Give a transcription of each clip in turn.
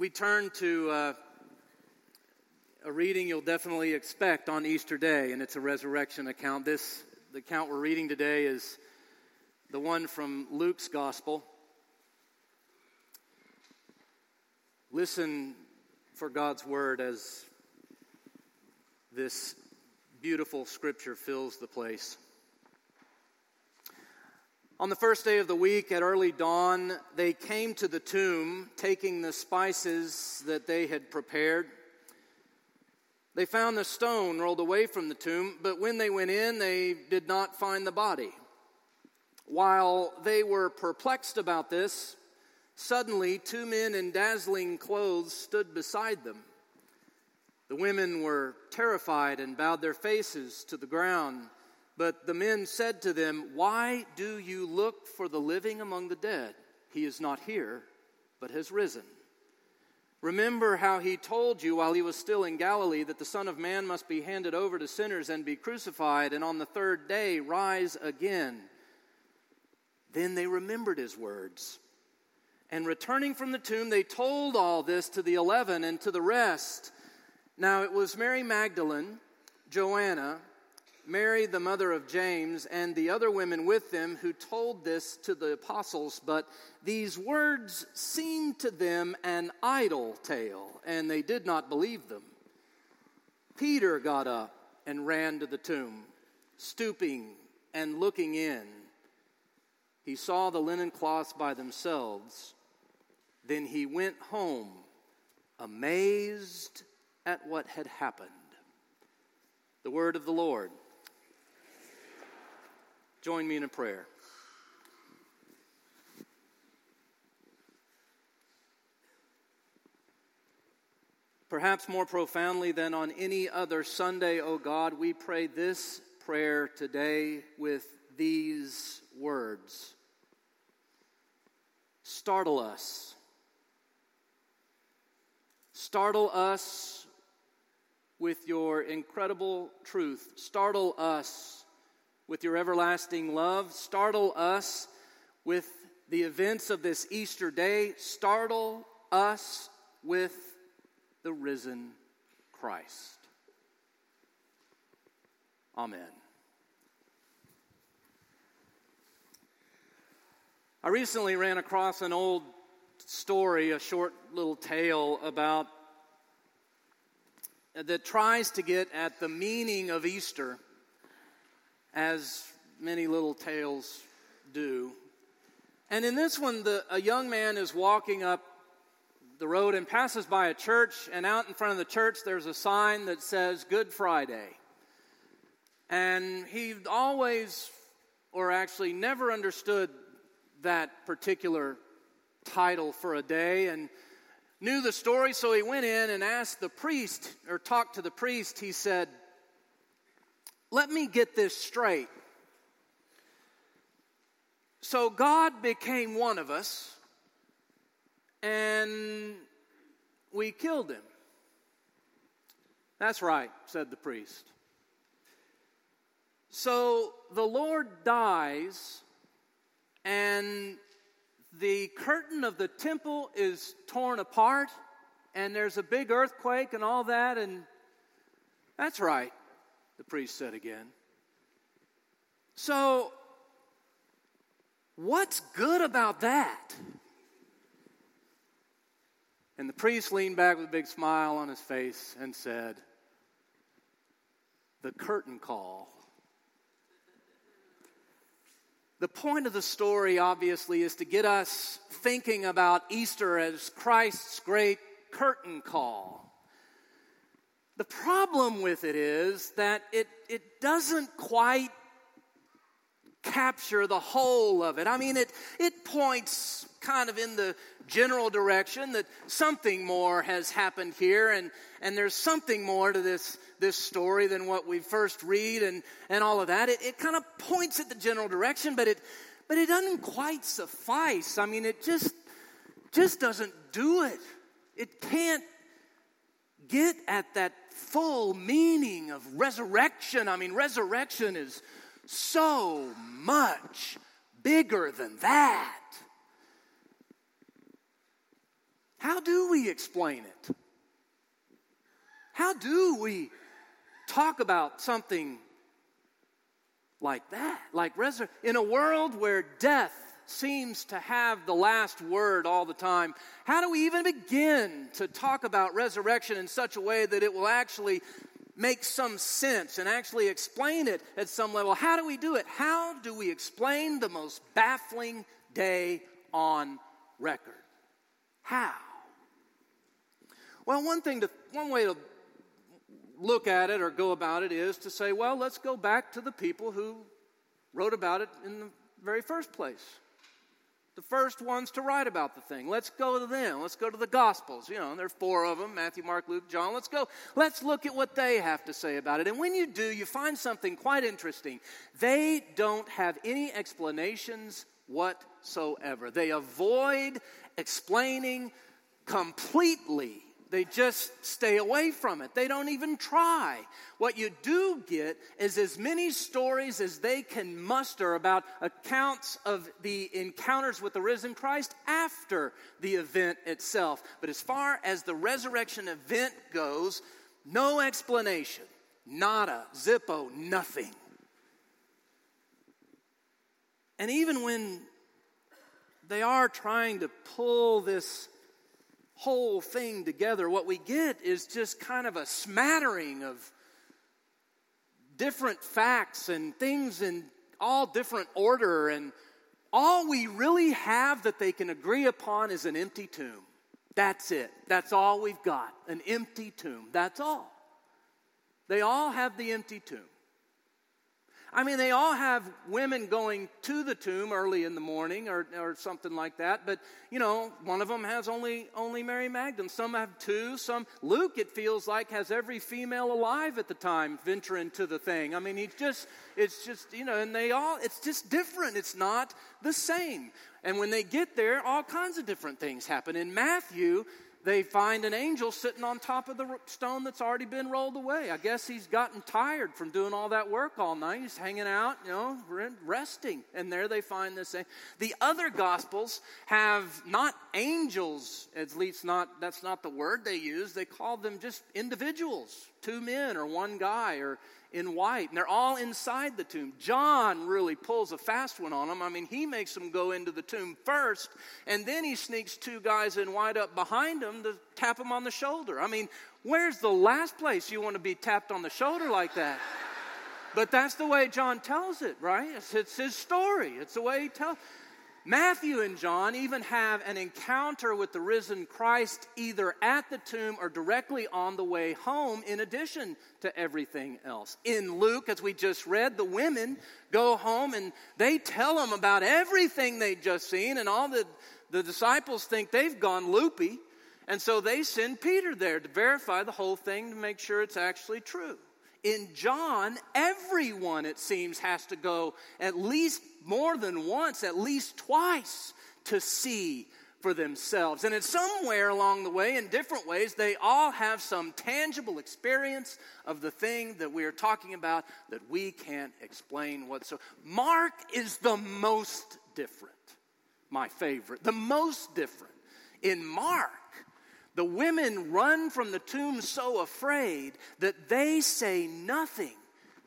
we turn to uh, a reading you'll definitely expect on Easter Day, and it's a resurrection account. This, the account we're reading today, is the one from Luke's Gospel. Listen for God's word as this beautiful scripture fills the place. On the first day of the week, at early dawn, they came to the tomb, taking the spices that they had prepared. They found the stone rolled away from the tomb, but when they went in, they did not find the body. While they were perplexed about this, suddenly two men in dazzling clothes stood beside them. The women were terrified and bowed their faces to the ground. But the men said to them, Why do you look for the living among the dead? He is not here, but has risen. Remember how he told you while he was still in Galilee that the Son of Man must be handed over to sinners and be crucified, and on the third day rise again. Then they remembered his words. And returning from the tomb, they told all this to the eleven and to the rest. Now it was Mary Magdalene, Joanna, Mary, the mother of James, and the other women with them who told this to the apostles, but these words seemed to them an idle tale, and they did not believe them. Peter got up and ran to the tomb, stooping and looking in. He saw the linen cloths by themselves. Then he went home, amazed at what had happened. The word of the Lord. Join me in a prayer. Perhaps more profoundly than on any other Sunday, O oh God, we pray this prayer today with these words Startle us. Startle us with your incredible truth. Startle us with your everlasting love. Startle us with the events of this Easter day. Startle us with the risen Christ. Amen. I recently ran across an old story, a short little tale about that tries to get at the meaning of Easter as many little tales do. And in this one, the, a young man is walking up the road and passes by a church, and out in front of the church, there's a sign that says Good Friday. And he always, or actually never understood that particular title for a day and knew the story, so he went in and asked the priest, or talked to the priest. He said, let me get this straight. So God became one of us, and we killed him. That's right, said the priest. So the Lord dies, and the curtain of the temple is torn apart, and there's a big earthquake and all that, and that's right the priest said again. So, what's good about that? And the priest leaned back with a big smile on his face and said, The curtain call. The point of the story, obviously, is to get us thinking about Easter as Christ's great curtain call. The problem with it is that it, it doesn't quite capture the whole of it. I mean, it, it points kind of in the general direction that something more has happened here and, and there's something more to this, this story than what we first read and, and all of that. It, it kind of points at the general direction, but it, but it doesn't quite suffice. I mean, it just, just doesn't do it. It can't get at that full meaning of resurrection. I mean, resurrection is so much bigger than that. How do we explain it? How do we talk about something like that? Like resur- in a world where death seems to have the last word all the time, how do we even begin to talk about resurrection in such a way that it will actually make some sense and actually explain it at some level? How do we do it? How do we explain the most baffling day on record? How? Well, one thing to one way to look at it or go about it is to say, well, let's go back to the people who wrote about it in the very first place. The first ones to write about the thing. Let's go to them. Let's go to the Gospels. You know, there are four of them Matthew, Mark, Luke, John. Let's go. Let's look at what they have to say about it. And when you do, you find something quite interesting. They don't have any explanations whatsoever, they avoid explaining completely they just stay away from it. They don't even try. What you do get is as many stories as they can muster about accounts of the encounters with the risen Christ after the event itself. But as far as the resurrection event goes, no explanation. Nada, zippo, nothing. And even when they are trying to pull this whole thing together, what we get is just kind of a smattering of different facts and things in all different order. And all we really have that they can agree upon is an empty tomb. That's it. That's all we've got an empty tomb. That's all. They all have the empty tomb. I mean, they all have women going to the tomb early in the morning or, or something like that, but, you know, one of them has only, only Mary Magdalene. Some have two. Some, Luke, it feels like, has every female alive at the time venturing to the thing. I mean, he just, it's just, you know, and they all, it's just different. It's not the same. And when they get there, all kinds of different things happen. In Matthew, they find an angel sitting on top of the stone that's already been rolled away. I guess he's gotten tired from doing all that work all night. He's hanging out, you know, resting. And there they find this. The other gospels have not angels, at least not, that's not the word they use. They call them just individuals, two men or one guy or in white, and they're all inside the tomb. John really pulls a fast one on them. I mean, he makes them go into the tomb first, and then he sneaks two guys in white up behind him to tap them on the shoulder. I mean, where's the last place you want to be tapped on the shoulder like that? But that's the way John tells it, right? It's, it's his story. It's the way he tells. Matthew and John even have an encounter with the risen Christ either at the tomb or directly on the way home, in addition to everything else. In Luke, as we just read, the women go home and they tell them about everything they'd just seen, and all the, the disciples think they've gone loopy. And so they send Peter there to verify the whole thing to make sure it's actually true. In John, everyone, it seems, has to go at least more than once, at least twice, to see for themselves. And it's somewhere along the way, in different ways, they all have some tangible experience of the thing that we are talking about that we can't explain whatsoever. Mark is the most different, my favorite, the most different. In Mark, the women run from the tomb so afraid that they say nothing.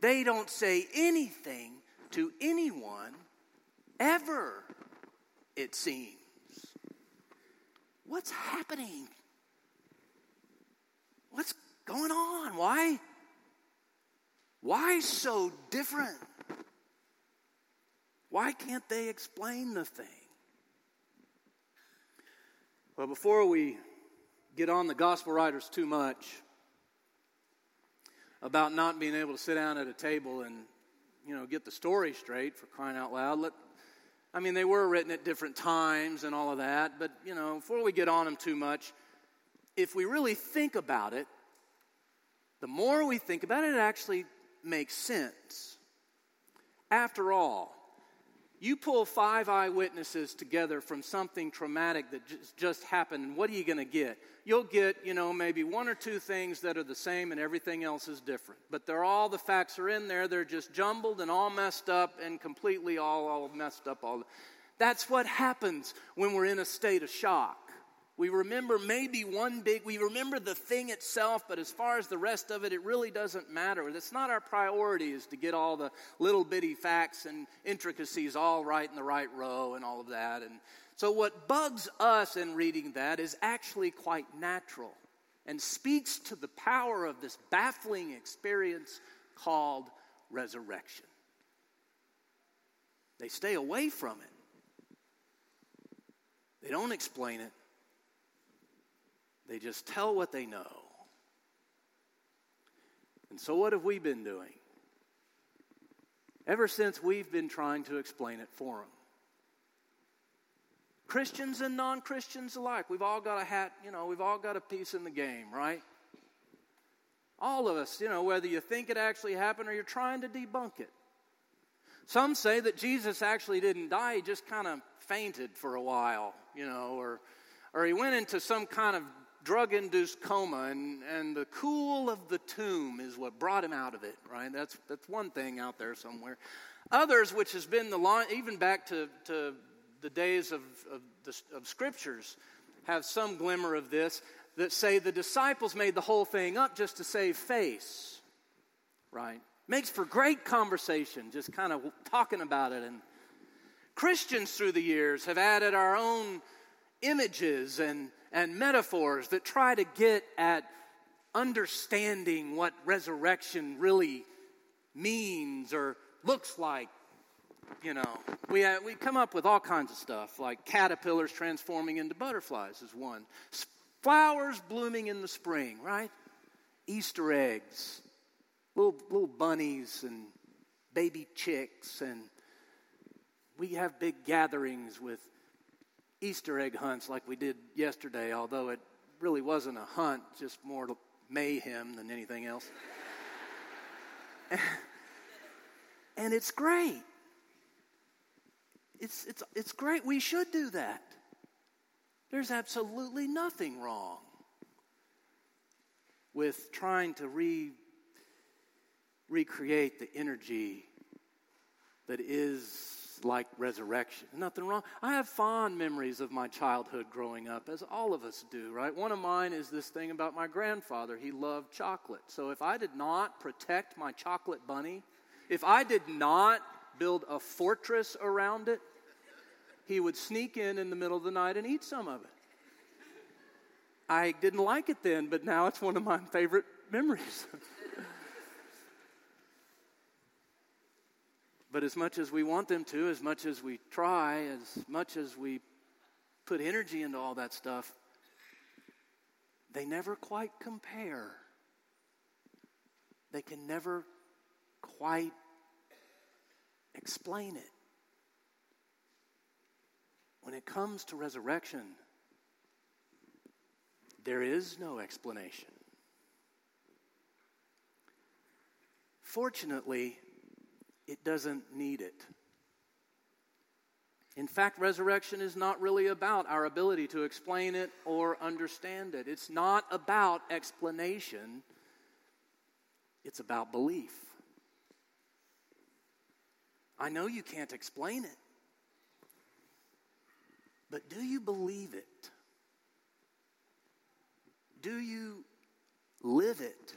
They don't say anything to anyone ever, it seems. What's happening? What's going on? Why? Why so different? Why can't they explain the thing? Well, before we get on the gospel writers too much about not being able to sit down at a table and, you know, get the story straight for crying out loud. Let, I mean, they were written at different times and all of that, but, you know, before we get on them too much, if we really think about it, the more we think about it, it actually makes sense. After all, you pull five eyewitnesses together from something traumatic that just happened, and what are you going to get? You'll get, you know, maybe one or two things that are the same and everything else is different. But they're all, the facts are in there, they're just jumbled and all messed up and completely all, all messed up. All That's what happens when we're in a state of shock We remember maybe one big, we remember the thing itself, but as far as the rest of it, it really doesn't matter. It's not our priority is to get all the little bitty facts and intricacies all right in the right row and all of that. And so, what bugs us in reading that is actually quite natural and speaks to the power of this baffling experience called resurrection. They stay away from it. They don't explain it. They just tell what they know. And so, what have we been doing? Ever since we've been trying to explain it for them. Christians and non Christians alike, we've all got a hat, you know, we've all got a piece in the game, right? All of us, you know, whether you think it actually happened or you're trying to debunk it. Some say that Jesus actually didn't die, he just kind of fainted for a while, you know, or, or he went into some kind of drug induced coma, and, and the cool of the tomb is what brought him out of it, right? That's, that's one thing out there somewhere. Others, which has been the long, even back to, to the days of, of, the, of scriptures, have some glimmer of this that say the disciples made the whole thing up just to save face, right? Makes for great conversation, just kind of talking about it. And Christians through the years have added our own images and and metaphors that try to get at understanding what resurrection really means or looks like. You know, we, uh, we come up with all kinds of stuff, like caterpillars transforming into butterflies is one. Flowers blooming in the spring, right? Easter eggs, little, little bunnies and baby chicks, and we have big gatherings with Easter egg hunts like we did yesterday, although it really wasn't a hunt, just more mayhem than anything else. and it's great. It's, it's, it's great. We should do that. There's absolutely nothing wrong with trying to re, recreate the energy that is like resurrection. Nothing wrong. I have fond memories of my childhood growing up, as all of us do, right? One of mine is this thing about my grandfather. He loved chocolate. So if I did not protect my chocolate bunny, if I did not build a fortress around it, he would sneak in in the middle of the night and eat some of it. I didn't like it then, but now it's one of my favorite memories. But as much as we want them to, as much as we try, as much as we put energy into all that stuff, they never quite compare. They can never quite explain it. When it comes to resurrection, there is no explanation. Fortunately, it doesn't need it. In fact, resurrection is not really about our ability to explain it or understand it. It's not about explanation, it's about belief. I know you can't explain it, but do you believe it? Do you live it?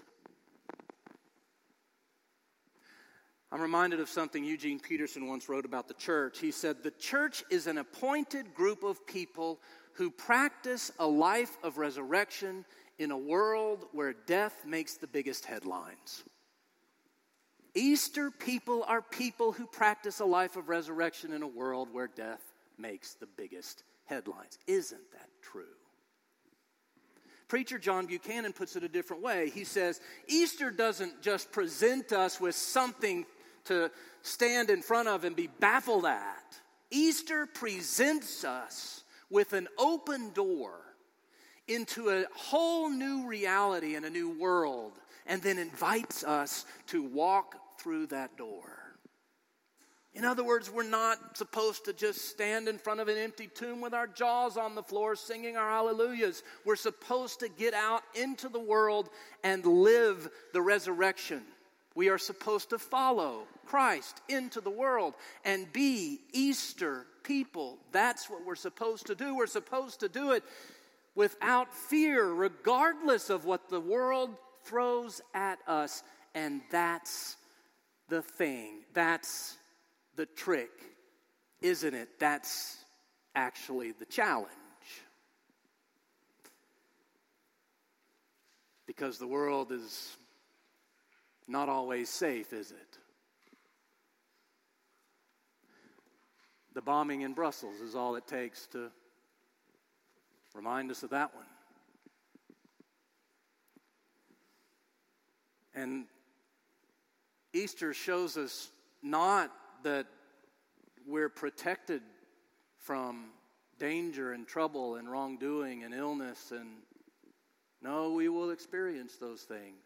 I'm reminded of something Eugene Peterson once wrote about the church. He said, The church is an appointed group of people who practice a life of resurrection in a world where death makes the biggest headlines. Easter people are people who practice a life of resurrection in a world where death makes the biggest headlines. Isn't that true? Preacher John Buchanan puts it a different way. He says, Easter doesn't just present us with something to stand in front of and be baffled at. Easter presents us with an open door into a whole new reality and a new world, and then invites us to walk through that door. In other words, we're not supposed to just stand in front of an empty tomb with our jaws on the floor singing our hallelujahs. We're supposed to get out into the world and live the resurrection. We are supposed to follow Christ into the world and be Easter people. That's what we're supposed to do. We're supposed to do it without fear, regardless of what the world throws at us. And that's the thing. That's the trick, isn't it? That's actually the challenge. Because the world is not always safe, is it? The bombing in Brussels is all it takes to remind us of that one. And Easter shows us not that we're protected from danger and trouble and wrongdoing and illness and no, we will experience those things.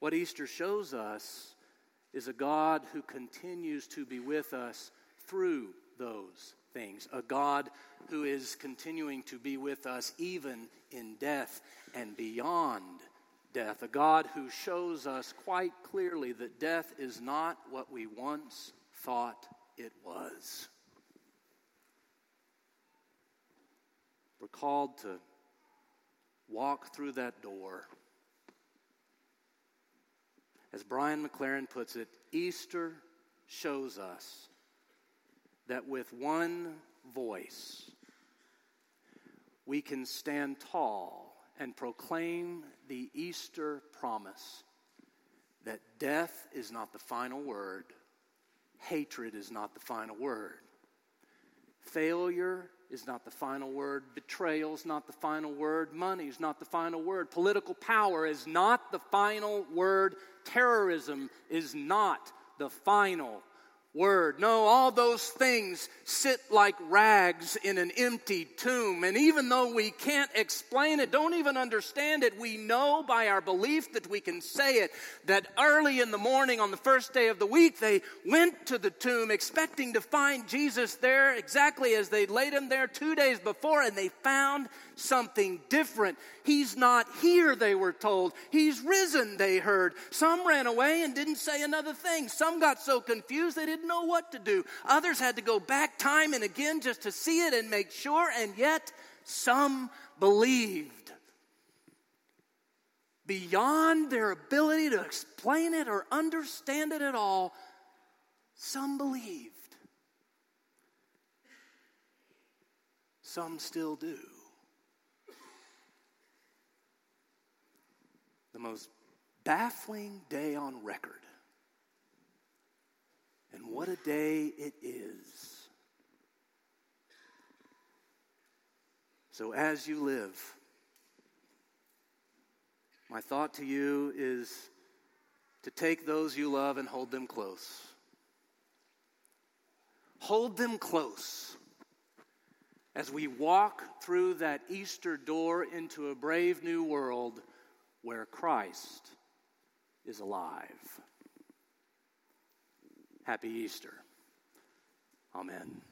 What Easter shows us is a God who continues to be with us through those things, a God who is continuing to be with us even in death and beyond death, a God who shows us quite clearly that death is not what we once thought it was. We're called to walk through that door. As Brian McLaren puts it, Easter shows us that with one voice, we can stand tall and proclaim the Easter promise that death is not the final word, hatred is not the final word, failure is not the final word, betrayal is not the final word, money is not the final word, political power is not the final word, terrorism is not the final word. No, all those things sit like rags in an empty tomb. And even though we can't explain it, don't even understand it, we know by our belief that we can say it that early in the morning on the first day of the week, they went to the tomb expecting to find Jesus there exactly as they laid him there two days before, and they found something different. He's not here, they were told. He's risen, they heard. Some ran away and didn't say another thing. Some got so confused they didn't know what to do. Others had to go back time and again just to see it and make sure, and yet some believed. Beyond their ability to explain it or understand it at all, some believed. Some still do. the most baffling day on record. What a day it is. So, as you live, my thought to you is to take those you love and hold them close. Hold them close as we walk through that Easter door into a brave new world where Christ is alive. Happy Easter. Amen.